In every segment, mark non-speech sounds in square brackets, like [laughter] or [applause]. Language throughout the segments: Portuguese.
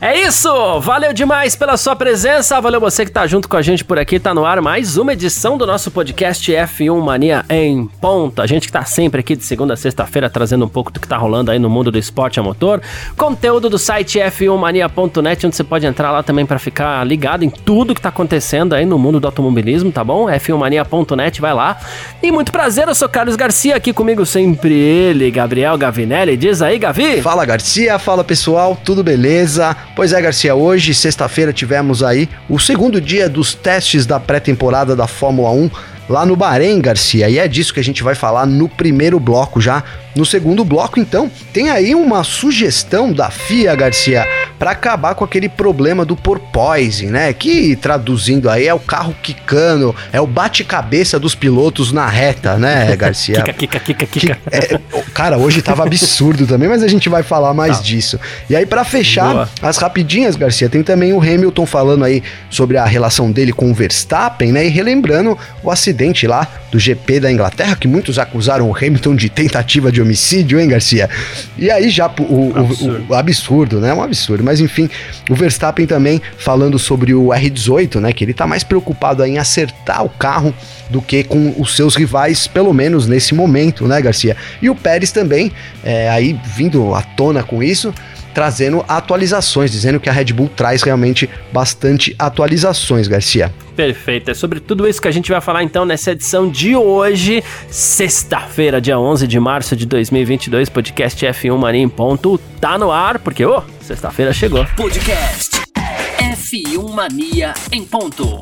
É isso! Valeu demais pela sua presença, valeu você que tá junto com a gente por aqui, tá no ar mais uma edição do nosso podcast F1 Mania em ponta. A gente que tá sempre aqui de segunda a sexta-feira trazendo um pouco do que tá rolando aí no mundo do esporte a motor. Conteúdo do site f1mania.net, onde você pode entrar lá também para ficar ligado em tudo que tá acontecendo aí no mundo do automobilismo, tá bom? f1mania.net, vai lá. E muito prazer, eu sou Carlos Garcia, aqui comigo sempre ele, Gabriel Gavinelli. Diz aí, Gavi! Fala Garcia, fala pessoal, tudo beleza? Pois é, Garcia, hoje, sexta-feira, tivemos aí o segundo dia dos testes da pré-temporada da Fórmula 1 lá no Bahrein, Garcia. E é disso que a gente vai falar no primeiro bloco já. No segundo bloco, então, tem aí uma sugestão da FIA, Garcia, para acabar com aquele problema do porpoise, né? Que traduzindo aí é o carro quicando, é o bate-cabeça dos pilotos na reta, né, [laughs] Garcia? kika, kika, kika, kika. É, cara, hoje tava absurdo também, mas a gente vai falar mais tá. disso. E aí, para fechar Boa. as rapidinhas, Garcia, tem também o Hamilton falando aí sobre a relação dele com o Verstappen, né? E relembrando o acidente lá do GP da Inglaterra, que muitos acusaram o Hamilton de tentativa de homicídio, hein, Garcia? E aí já o, o, absurdo. O, o absurdo, né? Um absurdo. Mas enfim, o Verstappen também falando sobre o R18, né? Que ele tá mais preocupado em acertar o carro do que com os seus rivais, pelo menos nesse momento, né, Garcia? E o Pérez também, é, aí vindo à tona com isso, trazendo atualizações, dizendo que a Red Bull traz realmente bastante atualizações, Garcia. Perfeito, é sobre tudo isso que a gente vai falar então nessa edição de hoje, sexta-feira, dia 11 de março de 2022, podcast F1 Mania em ponto, tá no ar, porque, ô, oh, sexta-feira chegou. Podcast F1 Mania em ponto.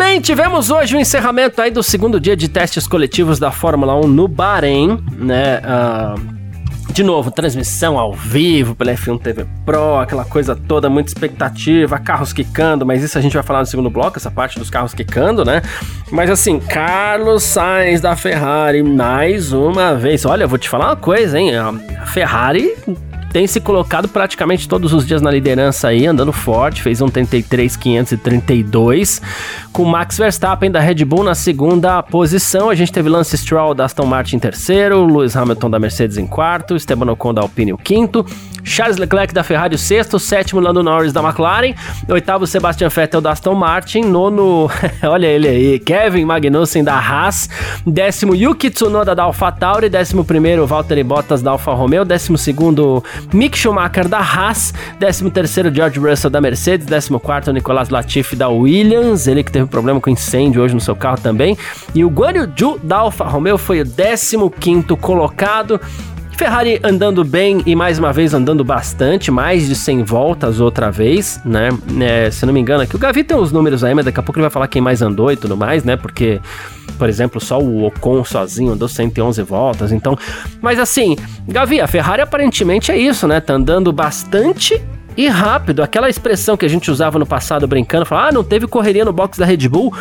Bem, tivemos hoje o encerramento aí do segundo dia de testes coletivos da Fórmula 1 no Bahrein, né? Uh, de novo, transmissão ao vivo pela F1 TV Pro, aquela coisa toda, muita expectativa, carros quicando, mas isso a gente vai falar no segundo bloco, essa parte dos carros quicando, né? Mas assim, Carlos Sainz da Ferrari, mais uma vez. Olha, eu vou te falar uma coisa, hein? A Ferrari tem se colocado praticamente todos os dias na liderança aí, andando forte, fez um 33,532, com Max Verstappen da Red Bull na segunda posição. A gente teve Lance Stroll da Aston Martin em terceiro, Lewis Hamilton da Mercedes em quarto, Esteban Ocon da Alpine em quinto, Charles Leclerc da Ferrari o sexto, sétimo Lando Norris da McLaren, oitavo Sebastian Vettel da Aston Martin, nono, [laughs] olha ele aí, Kevin Magnussen da Haas, décimo Yuki Tsunoda da AlphaTauri, décimo primeiro Valtteri Bottas da Alfa Romeo, décimo segundo Mick Schumacher da Haas, 13º George Russell da Mercedes, 14º Nicolas Latifi da Williams, ele que teve problema com incêndio hoje no seu carro também, e o Guan Yu Zhu da Alfa Romeo foi o 15º colocado. Ferrari andando bem e mais uma vez andando bastante, mais de 100 voltas outra vez, né? É, se não me engano, aqui o Gavi tem os números aí, mas daqui a pouco ele vai falar quem mais andou e tudo mais, né? Porque, por exemplo, só o Ocon sozinho andou 111 voltas, então. Mas assim, Gavi, a Ferrari aparentemente é isso, né? Tá andando bastante e rápido. Aquela expressão que a gente usava no passado brincando, falar, ah, não teve correria no box da Red Bull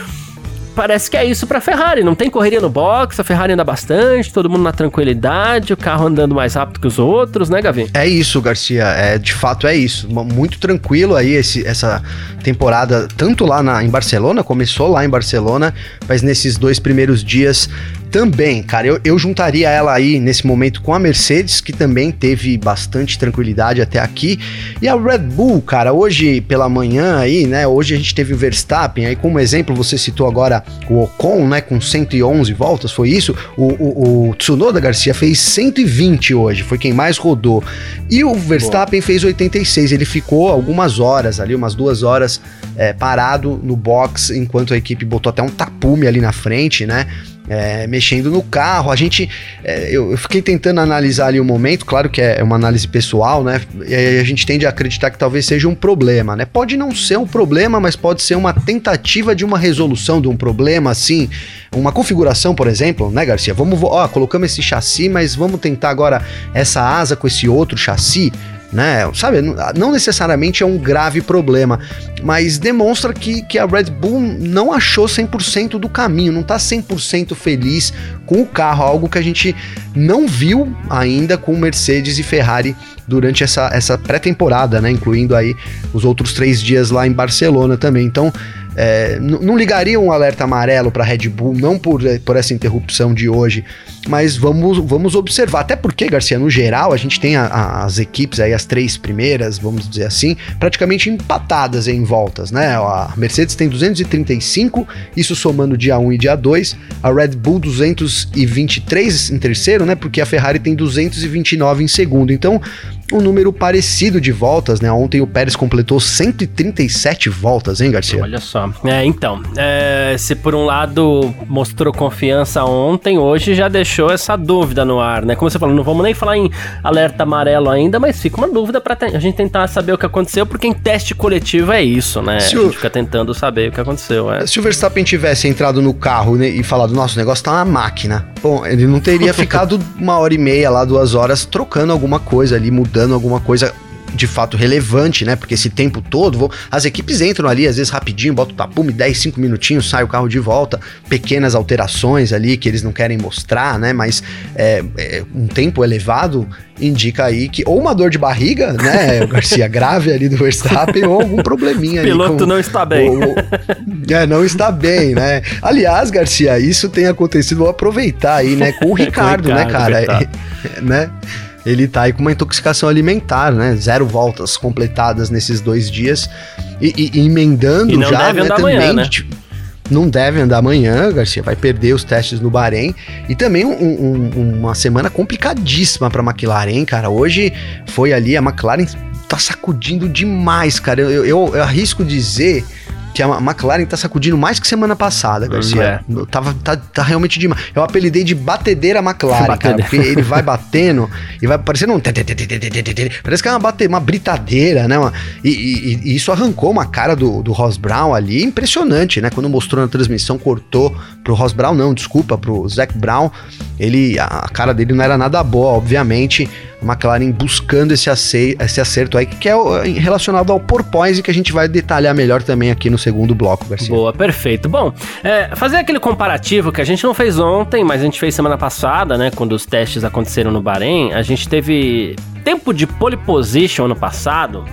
parece que é isso pra Ferrari. Não tem correria no box, a Ferrari anda bastante, todo mundo na tranquilidade, o carro andando mais rápido que os outros, né, Gavi? É isso, Garcia. É, de fato é isso. Muito tranquilo aí esse, essa temporada, tanto lá na, em Barcelona, começou lá em Barcelona, mas nesses dois primeiros dias também, cara, eu, eu juntaria ela aí nesse momento com a Mercedes, que também teve bastante tranquilidade até aqui. E a Red Bull, cara, hoje pela manhã aí, né? Hoje a gente teve o Verstappen, aí como exemplo você citou agora o Ocon, né? Com 111 voltas, foi isso? O, o, o Tsunoda Garcia fez 120 hoje, foi quem mais rodou. E o Verstappen Boa. fez 86, ele ficou algumas horas ali, umas duas horas é, parado no box, enquanto a equipe botou até um tapume ali na frente, né? É, mexendo no carro. A gente, é, eu, eu, fiquei tentando analisar ali o momento, claro que é uma análise pessoal, né? E a gente tende a acreditar que talvez seja um problema, né? Pode não ser um problema, mas pode ser uma tentativa de uma resolução de um problema, assim, uma configuração, por exemplo, né, Garcia? Vamos, ó, colocamos esse chassi, mas vamos tentar agora essa asa com esse outro chassi né? Sabe, não necessariamente é um grave problema, mas demonstra que, que a Red Bull não achou 100% do caminho, não tá 100% feliz com o carro, algo que a gente não viu ainda com Mercedes e Ferrari durante essa, essa pré-temporada, né? Incluindo aí os outros três dias lá em Barcelona também. Então, é, não ligaria um alerta amarelo para Red Bull, não por, é, por essa interrupção de hoje, mas vamos, vamos observar. Até porque, Garcia, no geral, a gente tem a, a, as equipes aí, as três primeiras, vamos dizer assim, praticamente empatadas em voltas, né? A Mercedes tem 235, isso somando dia 1 e dia 2, a Red Bull 223 em terceiro, né? Porque a Ferrari tem 229 em segundo. Então, um número parecido de voltas, né? Ontem o Pérez completou 137 voltas, hein, Garcia? Olha só. É, então, é, se por um lado mostrou confiança ontem, hoje já deixou essa dúvida no ar, né? Como você falou, não vamos nem falar em alerta amarelo ainda, mas fica uma dúvida para a gente tentar saber o que aconteceu, porque em teste coletivo é isso, né? Se a gente fica tentando saber o que aconteceu. É. Se o Verstappen tivesse entrado no carro né, e falado, nosso negócio tá uma máquina, bom, ele não teria [laughs] ficado uma hora e meia lá, duas horas, trocando alguma coisa ali, mudando dando alguma coisa de fato relevante, né? Porque esse tempo todo, vou, as equipes entram ali, às vezes rapidinho, bota o tapume, 10, 5 minutinhos, sai o carro de volta, pequenas alterações ali que eles não querem mostrar, né? Mas é, é, um tempo elevado indica aí que ou uma dor de barriga, né, [laughs] Garcia, grave ali do Verstappen, ou algum probleminha o piloto com, não está bem. Ou, é, não está bem, né? Aliás, Garcia, isso tem acontecido, vou aproveitar aí, né, com o Ricardo, com o Ricardo né, cara? É, [laughs] né? Ele tá aí com uma intoxicação alimentar, né? Zero voltas completadas nesses dois dias. E, e emendando e já, né, também. Amanhã, né? Tipo, não deve andar amanhã, Garcia vai perder os testes no Bahrein e também um, um, uma semana complicadíssima para a McLaren, cara. Hoje foi ali a McLaren tá sacudindo demais, cara. Eu, eu, eu arrisco dizer que a McLaren tá sacudindo mais que semana passada, Garcia. É. Tava, tá, tá realmente demais. Eu apelidei de batedeira McLaren, [laughs] batedeira. cara, porque ele vai batendo e vai parecendo um. Parece que é uma, bate, uma britadeira, né? Uma, e, e, e, isso arrancou uma cara do, do Ross Brown ali, impressionante, né? Quando mostrou na transmissão, cortou pro Ross Brown, não, desculpa, pro Zac Brown. Ele, a cara dele não era nada boa, obviamente. McLaren buscando esse, esse acerto aí, que é relacionado ao porpoise, que a gente vai detalhar melhor também aqui no segundo bloco, Garcia. Boa, perfeito. Bom, é, fazer aquele comparativo que a gente não fez ontem, mas a gente fez semana passada, né? Quando os testes aconteceram no Bahrein, a gente teve tempo de pole position ano passado,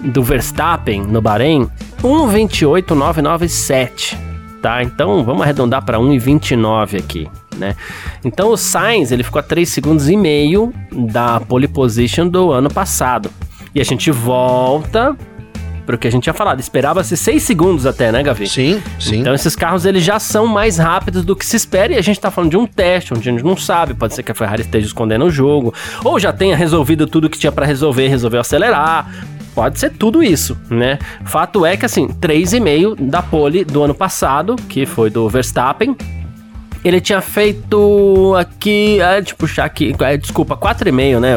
do Verstappen no Bahrein, 1.28.997, tá? Então vamos arredondar para 1.29 aqui né? Então o Sainz ele ficou a 3 segundos e meio da pole position do ano passado. E a gente volta para o que a gente tinha falado. Esperava-se 6 segundos até, né, Gavi? Sim, sim. Então esses carros eles já são mais rápidos do que se espera e a gente está falando de um teste, onde a gente não sabe. Pode ser que a Ferrari esteja escondendo o jogo, ou já tenha resolvido tudo que tinha para resolver, resolveu acelerar. Pode ser tudo isso, né? Fato é que assim, 3,5 da pole do ano passado, que foi do Verstappen, ele tinha feito aqui, é, eu puxar aqui, é, desculpa, 4,5, né?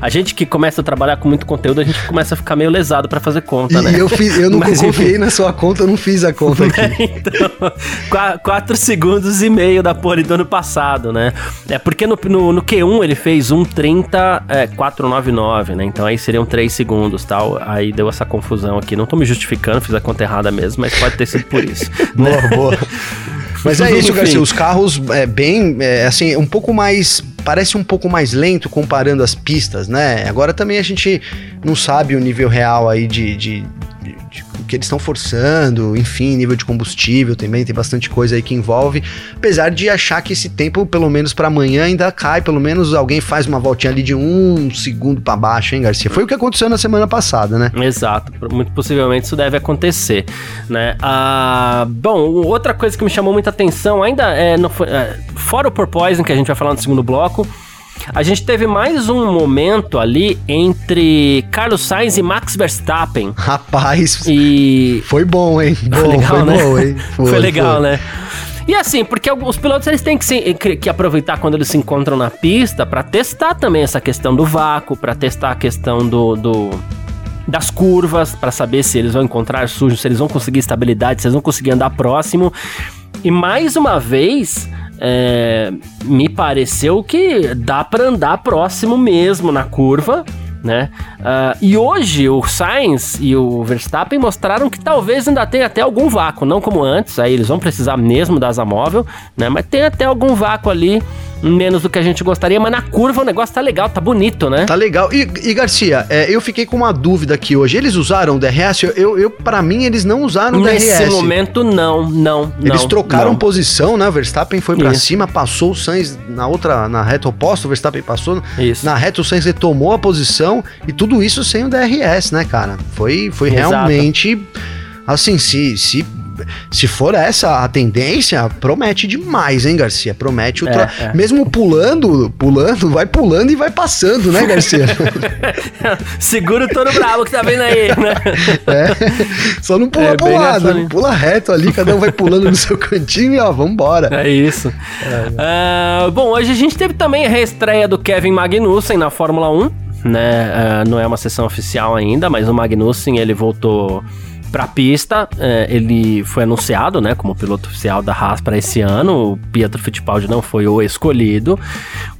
A gente que começa a trabalhar com muito conteúdo, a gente começa a ficar meio lesado para fazer conta, e né? Eu, fiz, eu não [laughs] Mas, confiei na sua conta, eu não fiz a conta aqui. [laughs] então, 4 segundos e meio da pole do ano passado, né? É porque no, no, no Q1 ele fez 1,30, é, 499, né? Então aí seriam 3 segundos tal. Aí deu essa confusão aqui. Não tô me justificando, fiz a conta errada mesmo, mas pode ter sido por isso. [laughs] boa, boa. Mas é [laughs] isso, Garcia. Os carros, é bem, é, assim, um pouco mais. Parece um pouco mais lento comparando as pistas, né? Agora também a gente não sabe o nível real aí de, de que eles estão forçando, enfim, nível de combustível também, tem bastante coisa aí que envolve. Apesar de achar que esse tempo, pelo menos para amanhã, ainda cai, pelo menos alguém faz uma voltinha ali de um segundo para baixo, hein, Garcia? Foi o que aconteceu na semana passada, né? Exato, muito possivelmente isso deve acontecer, né? Ah, bom, outra coisa que me chamou muita atenção ainda é, no, é fora o porpoising que a gente vai falar no segundo bloco, a gente teve mais um momento ali entre Carlos Sainz e Max Verstappen. Rapaz, e... foi bom, hein? Bom, foi, legal, foi né? bom, hein? [laughs] Foi, foi legal, foi. né? E assim, porque os pilotos eles têm que, se, que aproveitar quando eles se encontram na pista para testar também essa questão do vácuo, para testar a questão do, do das curvas, para saber se eles vão encontrar sujo, se eles vão conseguir estabilidade, se eles vão conseguir andar próximo. E mais uma vez, é, me pareceu que dá para andar próximo mesmo na curva, né? Uh, e hoje o Sainz e o Verstappen mostraram que talvez ainda tenha até algum vácuo, não como antes, aí eles vão precisar mesmo da asa móvel, né? Mas tem até algum vácuo ali menos do que a gente gostaria, mas na curva o negócio tá legal, tá bonito, né? Tá legal. E, e Garcia, é, eu fiquei com uma dúvida aqui hoje. Eles usaram o DRS? Eu, eu, para mim, eles não usaram o DRS. Nesse momento, não, não. Eles não, trocaram não. posição, né? O Verstappen foi para cima, passou o Sainz na outra, na reta oposta, o Verstappen passou. Isso. Na reta, o Sainz retomou a posição e tudo isso sem o DRS, né, cara? Foi, foi realmente. Assim, se, se se for essa a tendência, promete demais, hein, Garcia? Promete ultra... é, é. mesmo pulando, pulando, vai pulando e vai passando, né, Garcia? [laughs] Segura o touro bravo que tá vendo aí, né? É. Só não pula é, pro lado, pula reto ali, cada um vai pulando no seu cantinho e ó, vambora. É isso. Uh, bom, hoje a gente teve também a reestreia do Kevin Magnussen na Fórmula 1, né? Uh, não é uma sessão oficial ainda, mas o Magnussen ele voltou para a pista. É, ele foi anunciado, né, como piloto oficial da Haas para esse ano. O Pietro Fittipaldi não foi o escolhido,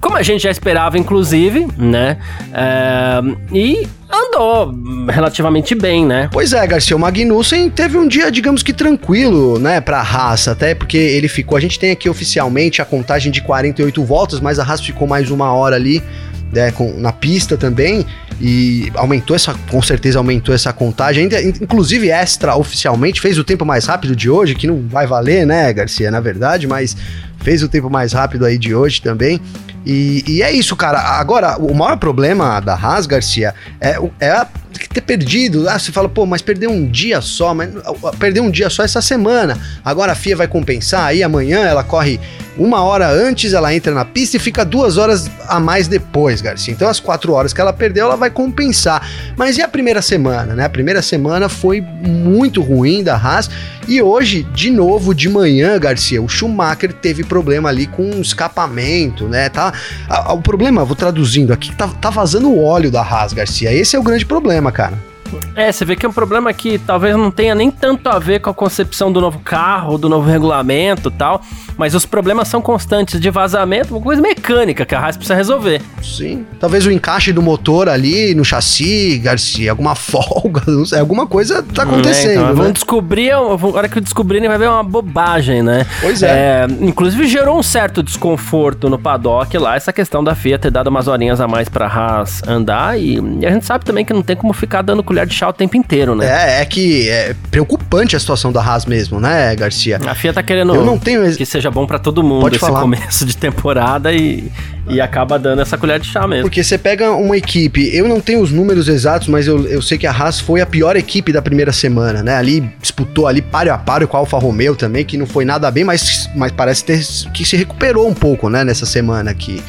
como a gente já esperava, inclusive, né? É, e andou relativamente bem, né? Pois é, Garcia, o Magnussen teve um dia, digamos que tranquilo, né, pra Haas, até porque ele ficou, a gente tem aqui oficialmente a contagem de 48 voltas, mas a Haas ficou mais uma hora ali, né, com, na pista também, e aumentou essa, com certeza aumentou essa contagem, ainda, inclusive extra oficialmente, fez o tempo mais rápido de hoje, que não vai valer, né, Garcia, na verdade, mas fez o tempo mais rápido aí de hoje também. E, e é isso, cara. Agora, o maior problema da Haas, Garcia, é, é ter perdido. Ah, você fala, pô, mas perdeu um dia só, mas perdeu um dia só essa semana. Agora a FIA vai compensar, aí amanhã ela corre uma hora antes, ela entra na pista e fica duas horas a mais depois, Garcia. Então as quatro horas que ela perdeu, ela vai compensar. Mas e a primeira semana, né? A primeira semana foi muito ruim da Haas. E hoje, de novo, de manhã, Garcia, o Schumacher teve problema ali com escapamento, né? Tá, o problema, vou traduzindo aqui, tá, tá vazando o óleo da Haas, Garcia. Esse é o grande problema, cara. É, você vê que é um problema que talvez não tenha nem tanto a ver com a concepção do novo carro, do novo regulamento tal, mas os problemas são constantes de vazamento, uma coisa mecânica que a Haas precisa resolver. Sim. Talvez o encaixe do motor ali no chassi, Garcia, alguma [laughs] folga, não sei, alguma coisa tá acontecendo. É, então, né? Vamos descobrir, agora que descobrirem vai ver uma bobagem, né? Pois é. é. Inclusive gerou um certo desconforto no paddock lá, essa questão da FIA ter dado umas horinhas a mais pra Haas andar e, e a gente sabe também que não tem como ficar dando colher colher de chá o tempo inteiro, né? É, é que é preocupante a situação da Haas mesmo, né, Garcia? A FIA tá querendo Eu não tenho... que seja bom para todo mundo Pode esse falar. começo de temporada e, e acaba dando essa colher de chá mesmo. Porque você pega uma equipe, eu não tenho os números exatos, mas eu, eu sei que a Haas foi a pior equipe da primeira semana, né? Ali disputou ali páreo a páreo com a Alfa Romeo também, que não foi nada bem, mas, mas parece ter, que se recuperou um pouco, né, nessa semana aqui.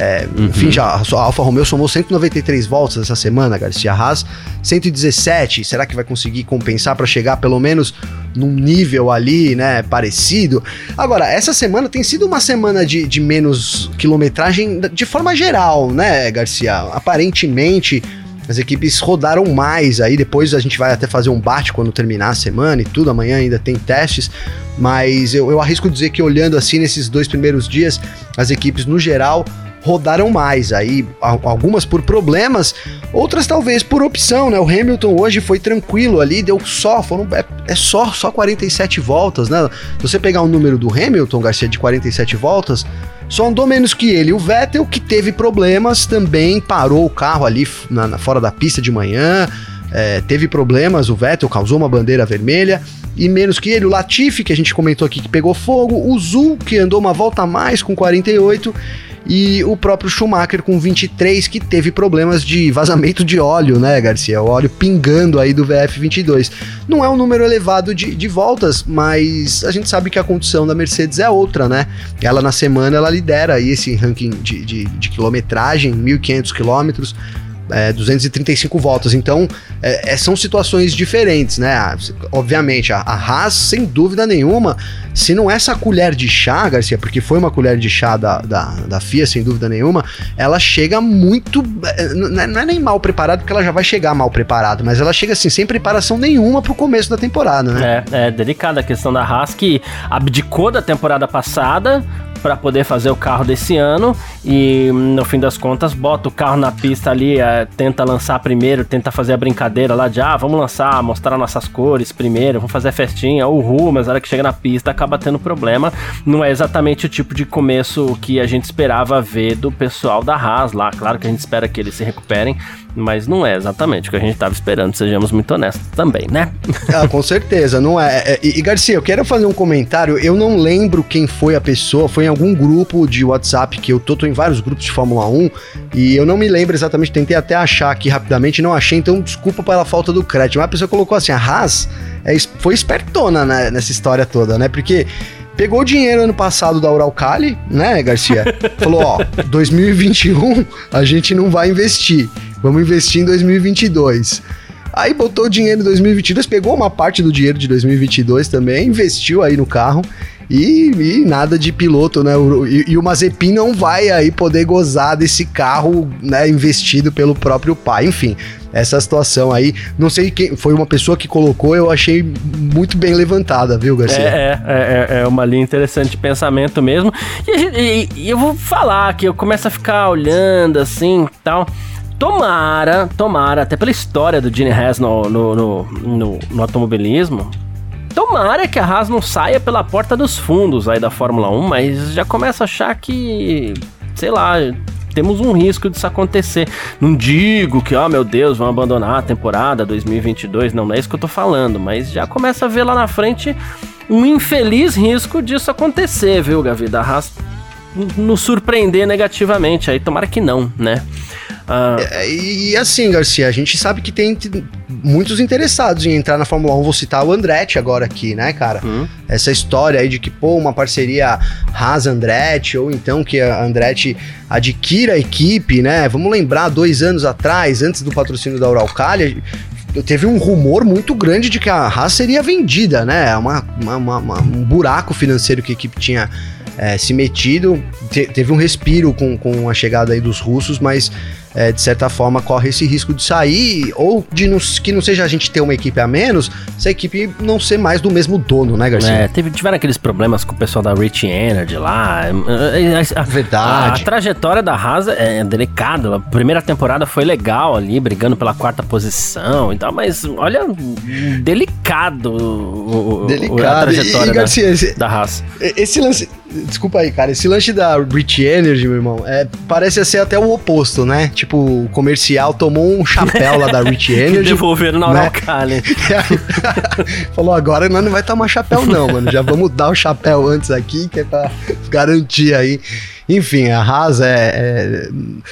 É, uhum. Enfim, já a Alfa Romeo somou 193 voltas essa semana, Garcia Haas 117. Será que vai conseguir compensar para chegar pelo menos num nível ali, né, parecido? Agora, essa semana tem sido uma semana de, de menos quilometragem de forma geral, né, Garcia? Aparentemente, as equipes rodaram mais aí, depois a gente vai até fazer um bate quando terminar a semana e tudo, amanhã ainda tem testes, mas eu, eu arrisco dizer que olhando assim nesses dois primeiros dias, as equipes no geral rodaram mais. Aí, algumas por problemas, outras talvez por opção, né? O Hamilton hoje foi tranquilo ali, deu só, foram, é, é só, só 47 voltas, né? Se você pegar o número do Hamilton, Garcia, de 47 voltas, só andou menos que ele. O Vettel, que teve problemas, também parou o carro ali na, na fora da pista de manhã. É, teve problemas, o Vettel causou uma bandeira vermelha. E menos que ele, o Latifi, que a gente comentou aqui, que pegou fogo. O Zul, que andou uma volta a mais com 48 e o próprio Schumacher com 23 que teve problemas de vazamento de óleo, né, Garcia? O óleo pingando aí do VF22. Não é um número elevado de, de voltas, mas a gente sabe que a condição da Mercedes é outra, né? Ela na semana ela lidera aí esse ranking de, de, de quilometragem, 1.500 quilômetros é, 235 voltas. Então, é, é, são situações diferentes, né? Obviamente, a, a Haas, sem dúvida nenhuma, se não essa colher de chá, Garcia, porque foi uma colher de chá da, da, da FIA, sem dúvida nenhuma, ela chega muito. É, não é, nem mal preparada, porque ela já vai chegar mal preparada, mas ela chega assim, sem preparação nenhuma pro começo da temporada, né? É, é delicada a questão da Haas, que abdicou da temporada passada para poder fazer o carro desse ano e no fim das contas bota o carro na pista ali, é, tenta lançar primeiro, tenta fazer a brincadeira lá de ah, vamos lançar, mostrar nossas cores primeiro, vamos fazer a festinha, uhul, mas na hora que chega na pista acaba tendo problema. Não é exatamente o tipo de começo que a gente esperava ver do pessoal da Haas lá. Claro que a gente espera que eles se recuperem, mas não é exatamente o que a gente estava esperando, sejamos muito honestos também, né? [laughs] Ah, com certeza, não é. é e, Garcia, eu quero fazer um comentário. Eu não lembro quem foi a pessoa, foi em algum grupo de WhatsApp que eu tô, tô em vários grupos de Fórmula 1 e eu não me lembro exatamente, tentei até achar aqui rapidamente, não achei, então desculpa pela falta do crédito. Mas a pessoa colocou assim: a Haas é, foi espertona né, nessa história toda, né? Porque pegou o dinheiro ano passado da Uralcali, né, Garcia? [laughs] Falou, ó, 2021 a gente não vai investir. Vamos investir em 2022. Aí botou o dinheiro em 2022, pegou uma parte do dinheiro de 2022 também, investiu aí no carro. E, e, nada de piloto, né? E, e, o Mazepin não vai aí poder gozar desse carro, né, investido pelo próprio pai. Enfim, essa situação aí, não sei quem foi uma pessoa que colocou, eu achei muito bem levantada, viu, Garcia? É, é, é, é uma linha interessante de pensamento mesmo. E, e eu vou falar que eu começo a ficar olhando assim, tal. Tomara, tomara, até pela história do Gene Haas no, no, no, no, no automobilismo, tomara que a Haas não saia pela porta dos fundos aí da Fórmula 1, mas já começo a achar que, sei lá, temos um risco disso acontecer. Não digo que, oh, meu Deus, vão abandonar a temporada 2022, não, não é isso que eu tô falando, mas já começa a ver lá na frente um infeliz risco disso acontecer, viu, Gavi? Da Haas nos surpreender negativamente, aí tomara que não, né? Ah. É, e, e, assim, Garcia, a gente sabe que tem muitos interessados em entrar na Fórmula 1. Vou citar o Andretti agora aqui, né, cara? Hum. Essa história aí de que, pô, uma parceria Haas-Andretti, ou então que a Andretti adquira a equipe, né? Vamos lembrar, dois anos atrás, antes do patrocínio da Uralcalha, teve um rumor muito grande de que a Haas seria vendida, né? Uma, uma, uma, um buraco financeiro que a equipe tinha é, se metido. Te, teve um respiro com, com a chegada aí dos russos, mas é, de certa forma, corre esse risco de sair, ou de não, que não seja a gente ter uma equipe a menos, se a equipe não ser mais do mesmo dono, né, Garcia? É, teve, tiveram aqueles problemas com o pessoal da Rich Energy lá. A, Verdade. A, a trajetória da Haas é delicada. A primeira temporada foi legal ali, brigando pela quarta posição e tal, mas olha, delicado, delicado. a trajetória e, e, Garcia, da, esse, da Haas. Esse lance. Desculpa aí, cara. Esse lanche da Rich Energy, meu irmão, é, parece ser até o oposto, né? Tipo, o comercial tomou um chapéu lá da Rich [laughs] Energy. Devolveram na né? Cali. [laughs] Falou, agora nós não vai tomar chapéu não, mano. Já vamos dar o chapéu antes aqui, que é pra garantir aí enfim, a Haas é, é,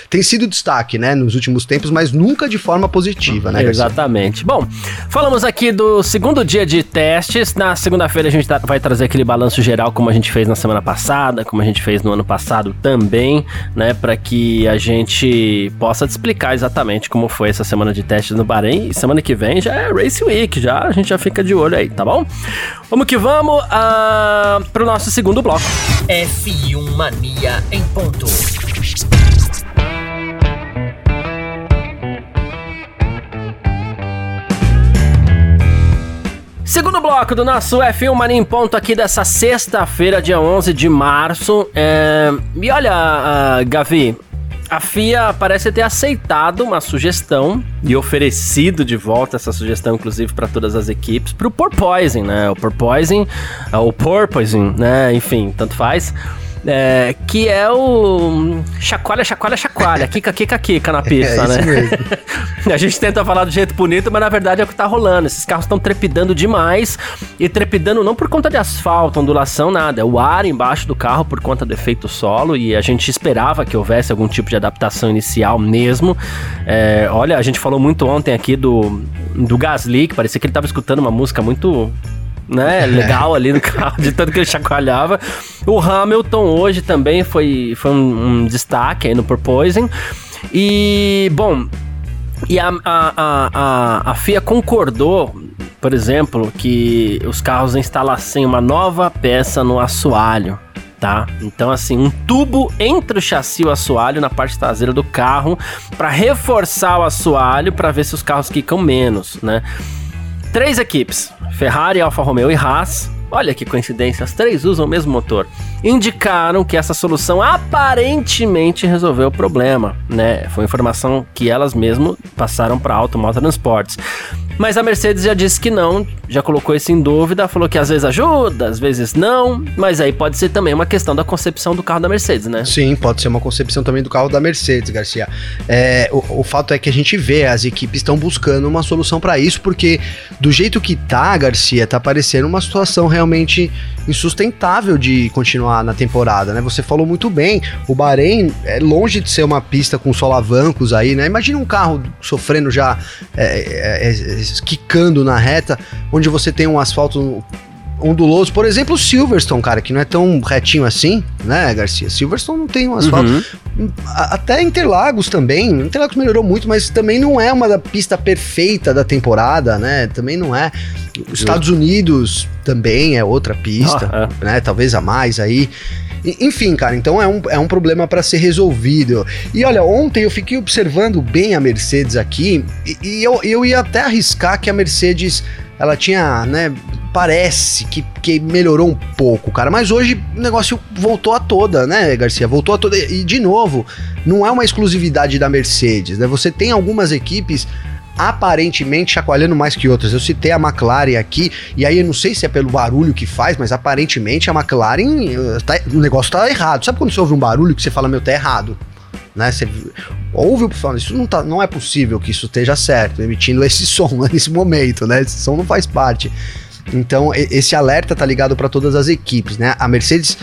tem sido destaque, né, nos últimos tempos, mas nunca de forma positiva, né? Exatamente. Bom, falamos aqui do segundo dia de testes. Na segunda-feira a gente tá, vai trazer aquele balanço geral, como a gente fez na semana passada, como a gente fez no ano passado também, né, para que a gente possa te explicar exatamente como foi essa semana de testes no Bahrein. E semana que vem já é Race Week, já a gente já fica de olho aí, tá bom? Vamos que vamos uh, pro nosso segundo bloco. F1 Mania em ponto. Segundo bloco do nosso F1 Mania em ponto aqui dessa sexta-feira, dia 11 de março. É... E olha, uh, Gavi, a FIA parece ter aceitado uma sugestão e oferecido de volta essa sugestão, inclusive, para todas as equipes, para o porpoising, né? O porpoising, o porpoising, né? Enfim, tanto faz é, que é o chacoalha, chacoalha, chacoalha, kika, kika, kika na [laughs] pista, é, né? [laughs] a gente tenta falar do jeito bonito, mas na verdade é o que tá rolando. Esses carros estão trepidando demais e trepidando não por conta de asfalto, ondulação, nada. É o ar embaixo do carro por conta do efeito solo e a gente esperava que houvesse algum tipo de adaptação inicial mesmo. É, olha, a gente falou muito ontem aqui do, do Gasly, que parecia que ele tava escutando uma música muito né, é. legal ali no carro, de tanto que ele chacoalhava. O Hamilton hoje também foi, foi um, um destaque aí no Porpoising. E, bom, e a, a, a, a FIA concordou, por exemplo, que os carros instalassem uma nova peça no assoalho. Tá? Então, assim, um tubo entre o chassi e o assoalho na parte traseira do carro para reforçar o assoalho para ver se os carros quicam menos, né? Três equipes, Ferrari, Alfa Romeo e Haas. olha que coincidência, as três usam o mesmo motor, indicaram que essa solução aparentemente resolveu o problema, né? Foi informação que elas mesmo passaram para Automotor Transportes. Mas a Mercedes já disse que não, já colocou isso em dúvida, falou que às vezes ajuda, às vezes não, mas aí pode ser também uma questão da concepção do carro da Mercedes, né? Sim, pode ser uma concepção também do carro da Mercedes, Garcia. É, o, o fato é que a gente vê, as equipes estão buscando uma solução para isso, porque do jeito que tá, Garcia, tá parecendo uma situação realmente insustentável de continuar na temporada, né? Você falou muito bem, o Bahrein é longe de ser uma pista com solavancos aí, né? Imagina um carro sofrendo já é, é, quicando na reta, onde você tem um asfalto onduloso. Por exemplo, o Silverstone, cara, que não é tão retinho assim, né, Garcia? Silverstone não tem um asfalto. Uhum. Até Interlagos também. Interlagos melhorou muito, mas também não é uma da pista perfeita da temporada, né? Também não é. Os Estados Unidos também é outra pista, ah, é. né? Talvez a mais aí. Enfim, cara, então é um, é um problema para ser resolvido. E olha, ontem eu fiquei observando bem a Mercedes aqui e, e eu, eu ia até arriscar que a Mercedes ela tinha, né? Parece que, que melhorou um pouco, cara. Mas hoje o negócio voltou a toda, né, Garcia? Voltou a toda. E, de novo, não é uma exclusividade da Mercedes, né? Você tem algumas equipes aparentemente chacoalhando mais que outras. Eu citei a McLaren aqui, e aí eu não sei se é pelo barulho que faz, mas aparentemente a McLaren, eh, tá, o negócio tá errado. Sabe quando você ouve um barulho que você fala, meu, tá errado? Né? Você ouve o pessoal, isso não, tá, não é possível que isso esteja certo, emitindo esse [laughs] som nesse momento, né? Esse som não faz parte. Então, esse alerta tá ligado para todas as equipes, né? A Mercedes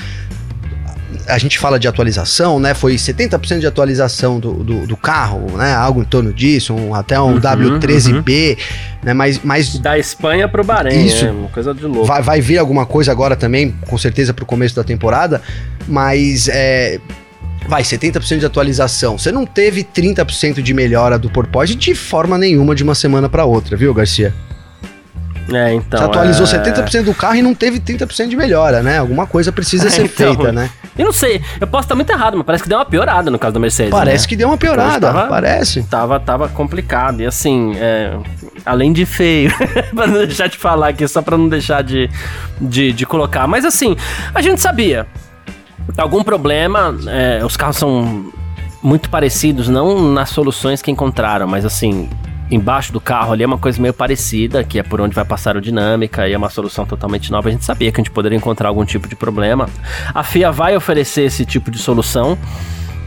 a gente fala de atualização, né? Foi 70% de atualização do, do, do, carro, né? Algo em torno disso, um, até um uhum, W13B, uhum. né? Mas, mas da Espanha pro Bahrein, isso, é uma coisa de louco. Vai, vai vir alguma coisa agora também, com certeza pro começo da temporada, mas é, vai, 70% de atualização. Você não teve 30% de melhora do porpoise de forma nenhuma de uma semana para outra, viu, Garcia? É, então. Você atualizou é... 70% do carro e não teve 30% de melhora, né? Alguma coisa precisa [laughs] ser então, feita, né? Eu não sei, eu posso estar muito errado, mas parece que deu uma piorada no caso da Mercedes. Parece né? que deu uma piorada, tava, parece. Tava, tava complicado. E assim, é, além de feio, [laughs] pra não deixar de falar aqui, só pra não deixar de, de, de colocar. Mas assim, a gente sabia. Algum problema, é, os carros são muito parecidos, não nas soluções que encontraram, mas assim, embaixo do carro ali é uma coisa meio parecida, que é por onde vai passar a dinâmica e é uma solução totalmente nova. A gente sabia que a gente poderia encontrar algum tipo de problema. A FIA vai oferecer esse tipo de solução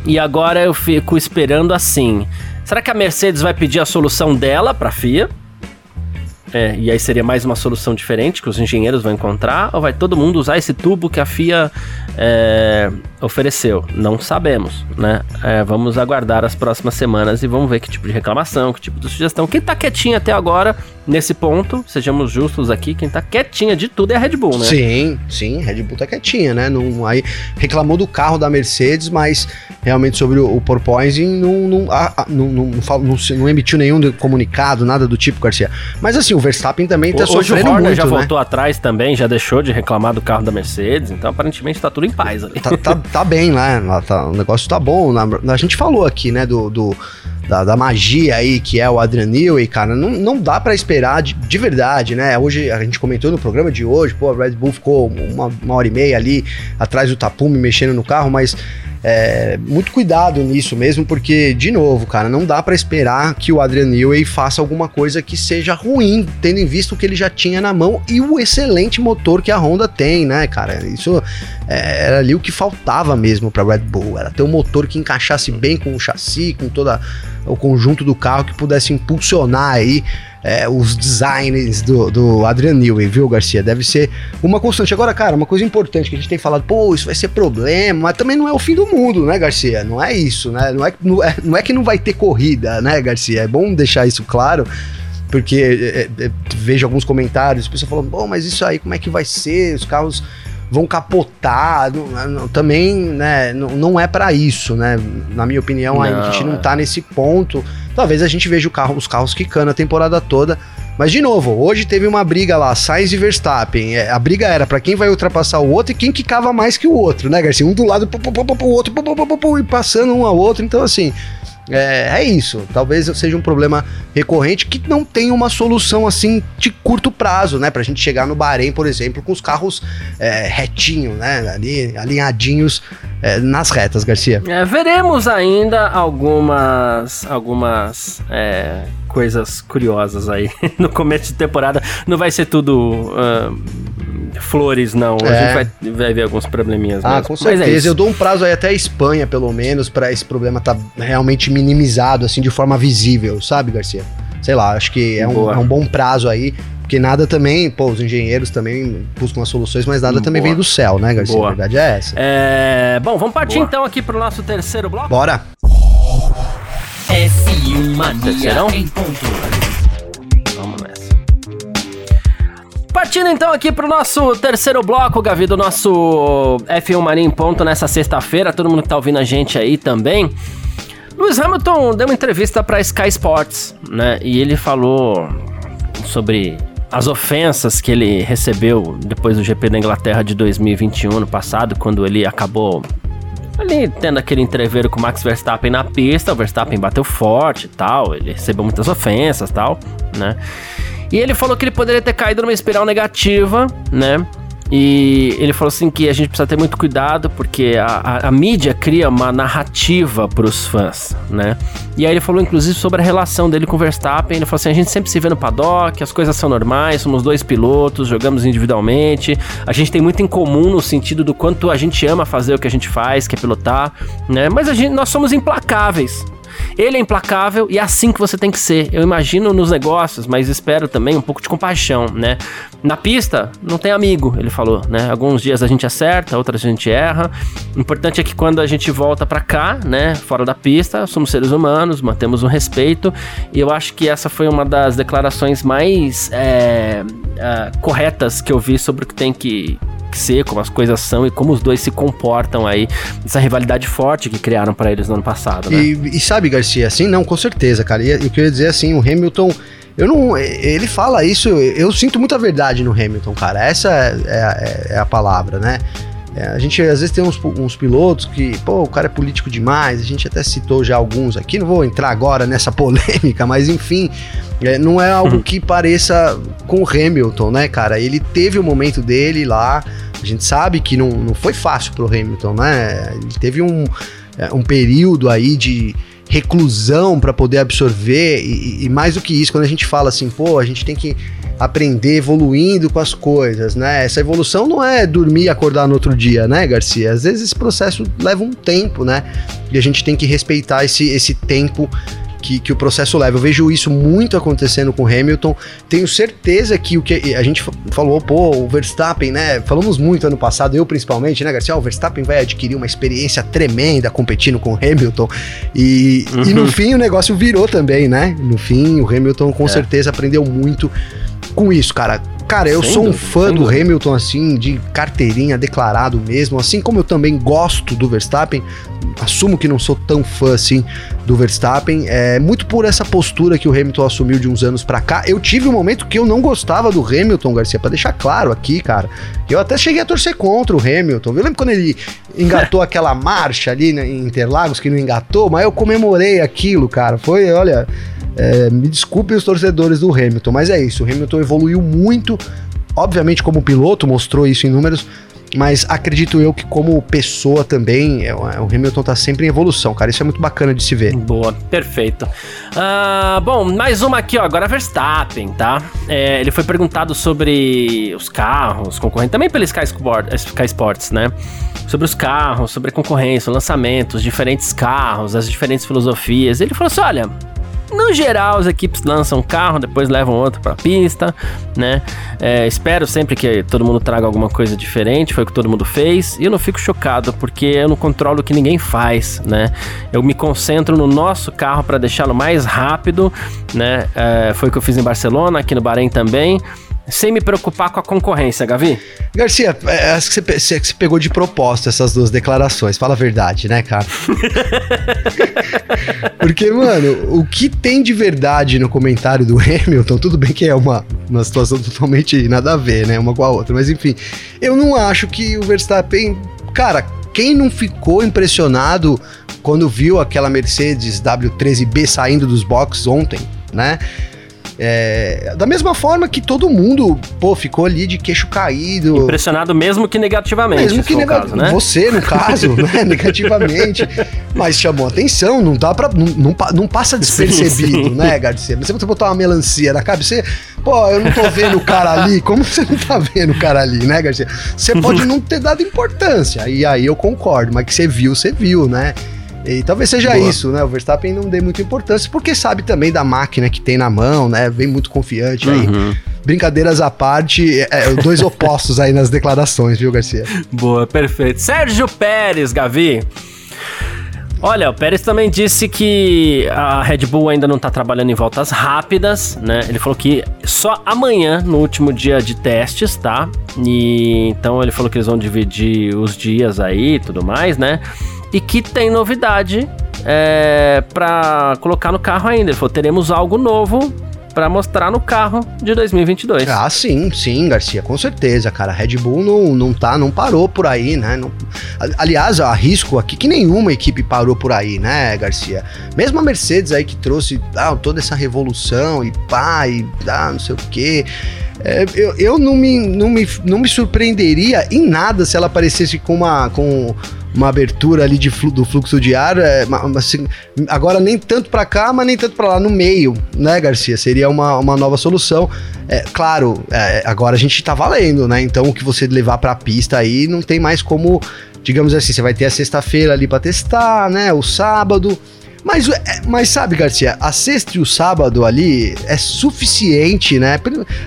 e agora eu fico esperando assim. Será que a Mercedes vai pedir a solução dela para a FIA? É, e aí seria mais uma solução diferente que os engenheiros vão encontrar? Ou vai todo mundo usar esse tubo que a FIA é, ofereceu? Não sabemos, né? É, vamos aguardar as próximas semanas e vamos ver que tipo de reclamação, que tipo de sugestão. Quem tá quietinho até agora, nesse ponto, sejamos justos aqui, quem tá quietinha de tudo é a Red Bull, né? Sim, sim, Red Bull tá quietinha, né? Não, aí reclamou do carro da Mercedes, mas realmente sobre o, o porpoising não, não, não, não, não, não, não emitiu nenhum comunicado, nada do tipo, Garcia. Mas assim, o Verstappen também tá Hoje sofrendo o Horner muito, já né? voltou atrás também, já deixou de reclamar do carro da Mercedes, então aparentemente tá tudo em paz ali. Tá, tá, tá bem lá, né? tá, o negócio tá bom. a gente falou aqui, né, do, do da, da, magia aí que é o Adrian Newey, cara, não, não dá para esperar de, de, verdade, né? Hoje a gente comentou no programa de hoje, pô, a Red Bull ficou uma, uma hora e meia ali atrás do tapume mexendo no carro, mas é, muito cuidado nisso mesmo, porque, de novo, cara, não dá para esperar que o Adrian Newey faça alguma coisa que seja ruim, tendo em vista o que ele já tinha na mão e o excelente motor que a Honda tem, né, cara? Isso é, era ali o que faltava mesmo para Red Bull, era ter um motor que encaixasse bem com o chassi, com toda o conjunto do carro que pudesse impulsionar aí é, os designs do, do Adrian Newey, viu, Garcia? Deve ser uma constante. Agora, cara, uma coisa importante que a gente tem falado, pô, isso vai ser problema, mas também não é o fim do mundo, né, Garcia? Não é isso, né? Não é, não é, não é que não vai ter corrida, né, Garcia? É bom deixar isso claro porque é, é, vejo alguns comentários, pessoas falando, bom, mas isso aí como é que vai ser? Os carros vão capotar. Não, não, também, né, não, não é para isso, né? Na minha opinião, não, a gente não é. tá nesse ponto. Talvez a gente veja carro, os carros quicando a temporada toda. Mas, de novo, hoje teve uma briga lá, Sainz e Verstappen. É, a briga era para quem vai ultrapassar o outro e quem quicava mais que o outro, né, Garcia? Um do lado, o outro, e passando um ao outro. Então, assim, é, é isso. Talvez seja um problema recorrente que não tem uma solução assim de curto prazo, né? Pra gente chegar no Bahrein, por exemplo, com os carros é, retinho, né? Ali, alinhadinhos é, nas retas, Garcia. É, veremos ainda algumas, algumas é, coisas curiosas aí [laughs] no começo de temporada. Não vai ser tudo uh, flores, não. A É. gente vai, vai ver alguns probleminhas Ah, mesmo. com Mas é certeza. isso. Eu dou um prazo aí até a Espanha, pelo menos, pra esse problema tá realmente minimizado, assim, de forma visível, sabe, Garcia? Sei lá, acho que é um, é um bom prazo aí, porque nada também, pô, os engenheiros também buscam as soluções, mas nada também Boa. vem do céu, né, Garcia? Boa. A verdade é essa. É, bom, vamos partir Boa. então aqui pro nosso terceiro bloco. Bora! F1 Mania Terceirão? em ponto. Partindo então aqui pro nosso terceiro bloco, Gavi, do nosso F1 Mania em ponto nessa sexta-feira. Todo mundo que tá ouvindo a gente aí também. Lewis Hamilton deu uma entrevista pra Sky Sports, né? E ele falou sobre as ofensas que ele recebeu depois do GP da Inglaterra de 2021, no passado, quando ele acabou ali tendo aquele entreveiro com o Max Verstappen na pista, o Verstappen bateu forte e tal, ele recebeu muitas ofensas e tal, né? E ele falou que ele poderia ter caído numa espiral negativa, né? E ele falou assim que a gente precisa ter muito cuidado porque a, a- a mídia cria uma narrativa pros fãs, né? E aí ele falou inclusive sobre a relação dele com o Verstappen. Ele falou assim: a gente sempre se vê no paddock, as coisas são normais, somos dois pilotos, jogamos individualmente, a gente tem muito em comum no sentido do quanto a gente ama fazer o que a gente faz, que é pilotar, né? Mas a gente, nós somos implacáveis. Ele é implacável e é assim que você tem que ser. Eu imagino nos negócios, mas espero também um pouco de compaixão, né? Na pista, não tem amigo, ele falou, né? Alguns dias a gente acerta, outros a gente erra. O importante é que quando a gente volta pra cá, né? Fora da pista, somos seres humanos, mantemos o respeito. E eu acho que essa foi uma das declarações mais é, é, corretas que eu vi sobre o que tem que ser, como as coisas são e como os dois se comportam aí. Essa rivalidade forte que criaram pra eles no ano passado, né? E, e sabe, Garcia, assim, não, com certeza, cara. E, eu ia dizer assim, o Hamilton. Eu não. Ele fala isso, eu sinto muita verdade no Hamilton, cara. Essa é, é- é a palavra, né? É, a gente às vezes tem uns, uns pilotos que, pô, o cara é político demais, a gente até citou já alguns aqui, não vou entrar agora nessa [laughs] polêmica, mas enfim, é, não é algo que pareça com o Hamilton, né, cara? Ele teve o momento dele lá, a gente sabe que não, não foi fácil pro Hamilton, né? Ele teve um, é, um período aí de reclusão para poder absorver e, e mais do que isso, quando a gente fala assim, pô, a gente tem que aprender evoluindo com as coisas, né? Essa evolução não é dormir e acordar no outro dia, né, Garcia? Às vezes esse processo leva um tempo, né? E a gente tem que respeitar esse, esse tempo que, que o processo leva. Eu vejo isso muito acontecendo com o Hamilton. Tenho certeza que o que a gente fa- falou, pô, o Verstappen, né? Falamos muito ano passado, eu principalmente, né, Garcia? O Verstappen vai adquirir uma experiência tremenda competindo com o Hamilton. E, e no fim o negócio virou também, né? No fim, o Hamilton com É. certeza aprendeu muito com isso, cara. Cara, eu Sem sou um dúvida, fã do dúvida. Hamilton, assim, de carteirinha declarado mesmo. Assim como eu também gosto do Verstappen, assumo que não sou tão fã assim do Verstappen. É muito por essa postura que o Hamilton assumiu de uns anos pra cá. Eu tive um momento que eu não gostava do Hamilton, Garcia, pra deixar claro aqui, cara. Eu até cheguei a torcer contra o Hamilton. Eu lembro quando ele engatou [laughs] aquela marcha ali né, em Interlagos, que não engatou, mas eu comemorei aquilo, cara. Foi, olha. É, me desculpe os torcedores do Hamilton, mas é isso. O Hamilton evoluiu muito, obviamente, como piloto, mostrou isso em números, mas acredito eu que como pessoa também, é, o Hamilton tá sempre em evolução, cara. Isso é muito bacana de se ver. Boa, perfeito. Ah, bom, mais uma aqui, ó. Agora Verstappen, tá? É, ele foi perguntado sobre os carros, concorrentes, também pelo Sky, Sport, Sky Sports, né? Sobre os carros, sobre a concorrência, o lançamento, os diferentes carros, as diferentes filosofias. Ele falou assim: olha. No geral, as equipes lançam um carro, depois levam outro pra pista, né? É, espero sempre que todo mundo traga alguma coisa diferente, foi o que todo mundo fez. E eu não fico chocado, porque eu não controlo o que ninguém faz, né? Eu me concentro no nosso carro para deixá-lo mais rápido, né? É, foi o que eu fiz em Barcelona, aqui no Bahrein também, sem me preocupar com a concorrência, Gavi. Garcia, é, acho que você, pe- você- você pegou de proposta essas duas declarações. Fala a verdade, né, cara? [laughs] Porque, mano, o que tem de verdade no comentário do [laughs] Hamilton, tudo bem que é uma, uma situação totalmente nada a ver, né? Uma com a outra, mas enfim, eu não acho que o Verstappen. Cara, quem não ficou impressionado quando viu aquela Mercedes W13B saindo dos boxes ontem, né? É, da mesma forma que todo mundo, pô, ficou ali de queixo caído. Impressionado mesmo que negativamente. Mesmo que negativamente. Né? Você, no [laughs] caso, né? Negativamente. Mas chamou atenção, não dá pra. Não, não, não passa despercebido, sim, sim. né, Garcia? Você botar uma melancia na cabeça, você, pô, eu não tô vendo o cara ali. Como você não tá vendo o cara ali, né, Garcia? Você pode não ter dado importância. E aí eu concordo, mas que você viu, você viu, né? E talvez seja Boa. isso, né? O Verstappen não dê muita importância, porque sabe também da máquina que tem na mão, né? Vem muito confiante uhum. aí. Brincadeiras à parte, é, é, dois [laughs] opostos aí nas declarações, viu, Garcia? Boa, perfeito. Sérgio Pérez, Gavi. Olha, o Pérez também disse que a Red Bull ainda não está trabalhando em voltas rápidas, né? Ele falou que só amanhã, no último dia de testes, tá? E então ele falou que eles vão dividir os dias aí e tudo mais, né? E que tem novidade é, para colocar no carro ainda. Ele falou: teremos algo novo para mostrar no carro de 2022. Ah, sim, sim, Garcia, com certeza, cara. A Red Bull não, não tá, não parou por aí, né? Não, aliás, arrisco aqui que nenhuma equipe parou por aí, né, Garcia? Mesmo a Mercedes aí que trouxe ah, toda essa revolução e pá, e ah, não sei o quê. É, eu, eu não, me, não, me, não me surpreenderia em nada se ela aparecesse com uma. Com, uma abertura ali de flu, do fluxo de ar, é, assim, agora nem tanto para cá, mas nem tanto para lá, no meio, né, Garcia? Seria uma, uma nova solução. É, claro, é, agora a gente tá valendo, né? Então o que você levar para a pista aí não tem mais como, digamos assim, você vai ter a sexta-feira ali para testar, né? O sábado. Mas, é, mas sabe, Garcia, a sexta e o sábado ali é suficiente, né?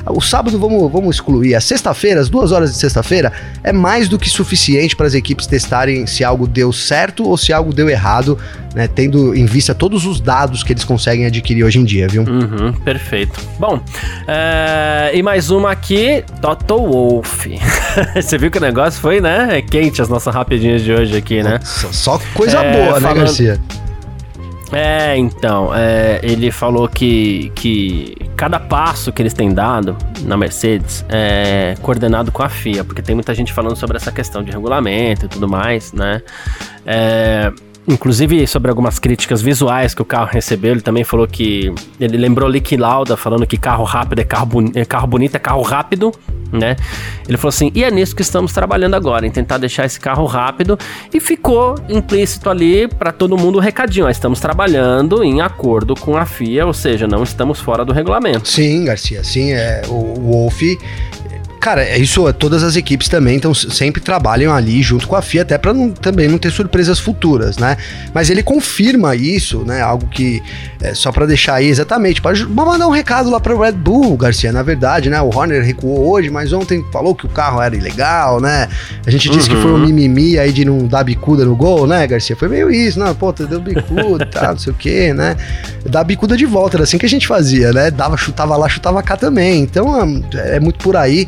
O sábado vamos, vamos excluir. A sexta-feira, as duas horas de sexta-feira, é mais do que suficiente para as equipes testarem se algo deu certo ou se algo deu errado, né? Tendo em vista todos os dados que eles conseguem adquirir hoje em dia, viu? Uhum, perfeito. Bom, é... e mais uma aqui, Toto Wolff. [laughs] Você viu que o negócio foi, né? É quente as nossas rapidinhas de hoje aqui, né? Só, só coisa é, boa, né, falando... né, Garcia? É, então, é, ele falou que, que cada passo que eles têm dado na Mercedes é coordenado com a FIA, porque tem muita gente falando sobre essa questão de regulamento e tudo mais, né? É, Inclusive, sobre algumas críticas visuais que o carro recebeu, ele também falou que. Ele lembrou Lick Lauda falando que carro rápido é carro, é carro bonito, é carro rápido, né? Ele falou assim: e é nisso que estamos trabalhando agora, em tentar deixar esse carro rápido. E ficou implícito ali para todo mundo o recadinho: ó, estamos trabalhando em acordo com a FIA, ou seja, não estamos fora do regulamento. Sim, Garcia, sim. É, o Wolf Cara, é isso, todas as equipes também então, sempre trabalham ali junto com a FIA, até para também não ter surpresas futuras, né? Mas ele confirma isso, né? Algo que, é, só para deixar aí exatamente, para mandar um recado lá para Red Bull, Garcia, na verdade, né? O Horner recuou hoje, mas ontem falou que o carro era ilegal, né? A gente disse uhum. que foi um uhum. mimimi aí de não dar bicuda no gol, né, Garcia? Foi meio isso, não, pô, deu bicuda, [laughs] tá, não sei o quê, né? Dar bicuda de volta, era assim que a gente fazia, né? Dava, chutava lá, chutava cá também. Então, é, é muito por aí.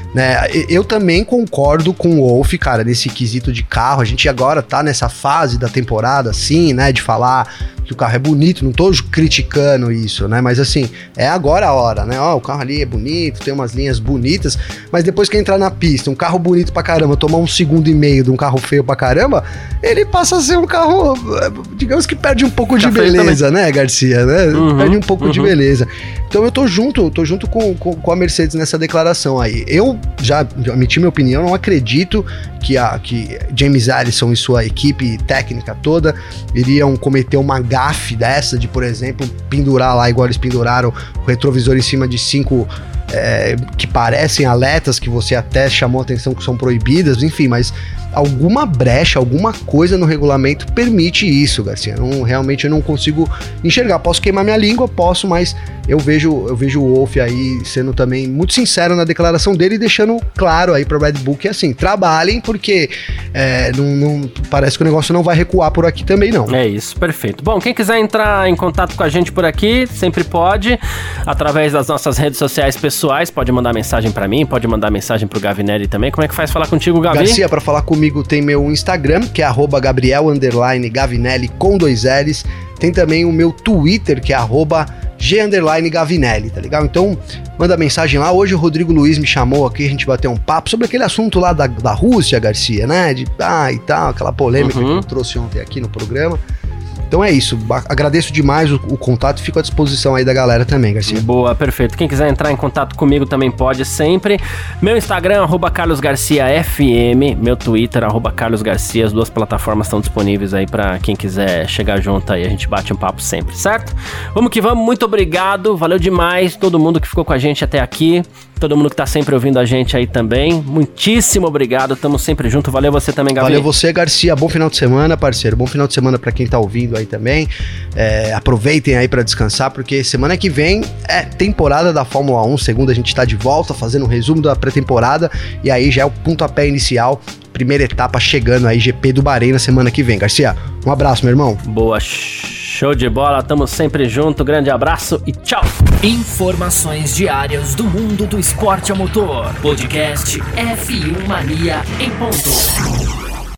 Né? Eu também concordo com o Wolf, cara, nesse quesito de carro. A gente agora tá nessa fase da temporada, assim, né? De falar que o carro é bonito, não tô criticando isso, né? Mas assim, é agora a hora, né? Ó, o carro ali é bonito, tem umas linhas bonitas, mas depois que entrar na pista, um carro bonito pra caramba, tomar um segundo e meio de um carro feio pra caramba, ele passa a ser um carro, digamos que perde um pouco Já de beleza, né, Garcia, né? Uhum, perde um pouco uhum. de beleza. Então eu tô junto, tô junto com, com, com, a Mercedes nessa declaração aí. Eu já, emiti minha opinião, não acredito que, a, que James Allison e sua equipe técnica toda iriam cometer uma gafe dessa de, por exemplo, pendurar lá, igual eles penduraram o retrovisor em cima de cinco é, que parecem aletas, que você até chamou atenção que são proibidas, enfim, mas alguma brecha, alguma coisa no regulamento permite isso, Garcia. Não, realmente eu não consigo enxergar. Posso queimar minha língua, posso, mas eu vejo, eu vejo o Wolf aí sendo também muito sincero na declaração dele e deixando claro aí para Red Bull que assim, trabalhem porque é, não, não, parece que o negócio não vai recuar por aqui também não. É isso, perfeito. Bom, quem quiser entrar em contato com a gente por aqui, sempre pode, através das nossas redes sociais pessoais, pode mandar mensagem para mim, pode mandar mensagem pro Gavinelli também. Como é que faz falar contigo, Gavi? Garcia, para falar comigo tem meu Instagram, que é arroba Gabriel Gavinelli com dois L's. Tem também o meu Twitter, que é arroba G Gavinelli, tá legal? Então, manda mensagem lá. Hoje o Rodrigo Luiz me chamou aqui, a gente bateu um papo sobre aquele assunto lá da, da Rússia, Garcia, né? De ah e tal, aquela polêmica uhum. que eu trouxe ontem aqui no programa. Então é isso. Agradeço demais o, o contato, fico à disposição aí da galera também, Garcia. Boa, perfeito. Quem quiser entrar em contato comigo também pode sempre. Meu Instagram, arroba Carlos Garcia FM, meu Twitter, arroba Carlos Garcia, as duas plataformas estão disponíveis aí para quem quiser chegar junto aí, a gente bate um papo sempre, certo? Vamos que vamos, muito obrigado, valeu demais todo mundo que ficou com a gente até aqui todo mundo que tá sempre ouvindo a gente aí também. Muitíssimo obrigado, tamo sempre junto. Valeu você também, Gabriel. Valeu você, Garcia. Bom final de semana, parceiro. Bom final de semana para quem tá ouvindo aí também. É, aproveitem aí para descansar, porque semana que vem é temporada da Fórmula 1. Segunda a gente tá de volta fazendo um resumo da pré-temporada e aí já é o pontapé inicial primeira etapa chegando aí, GP do Bahrein na semana que vem. Garcia, um abraço, meu irmão. Boa, show de bola, tamo sempre junto, grande abraço e tchau! Informações diárias do mundo do esporte a motor. Podcast F1 Mania em ponto.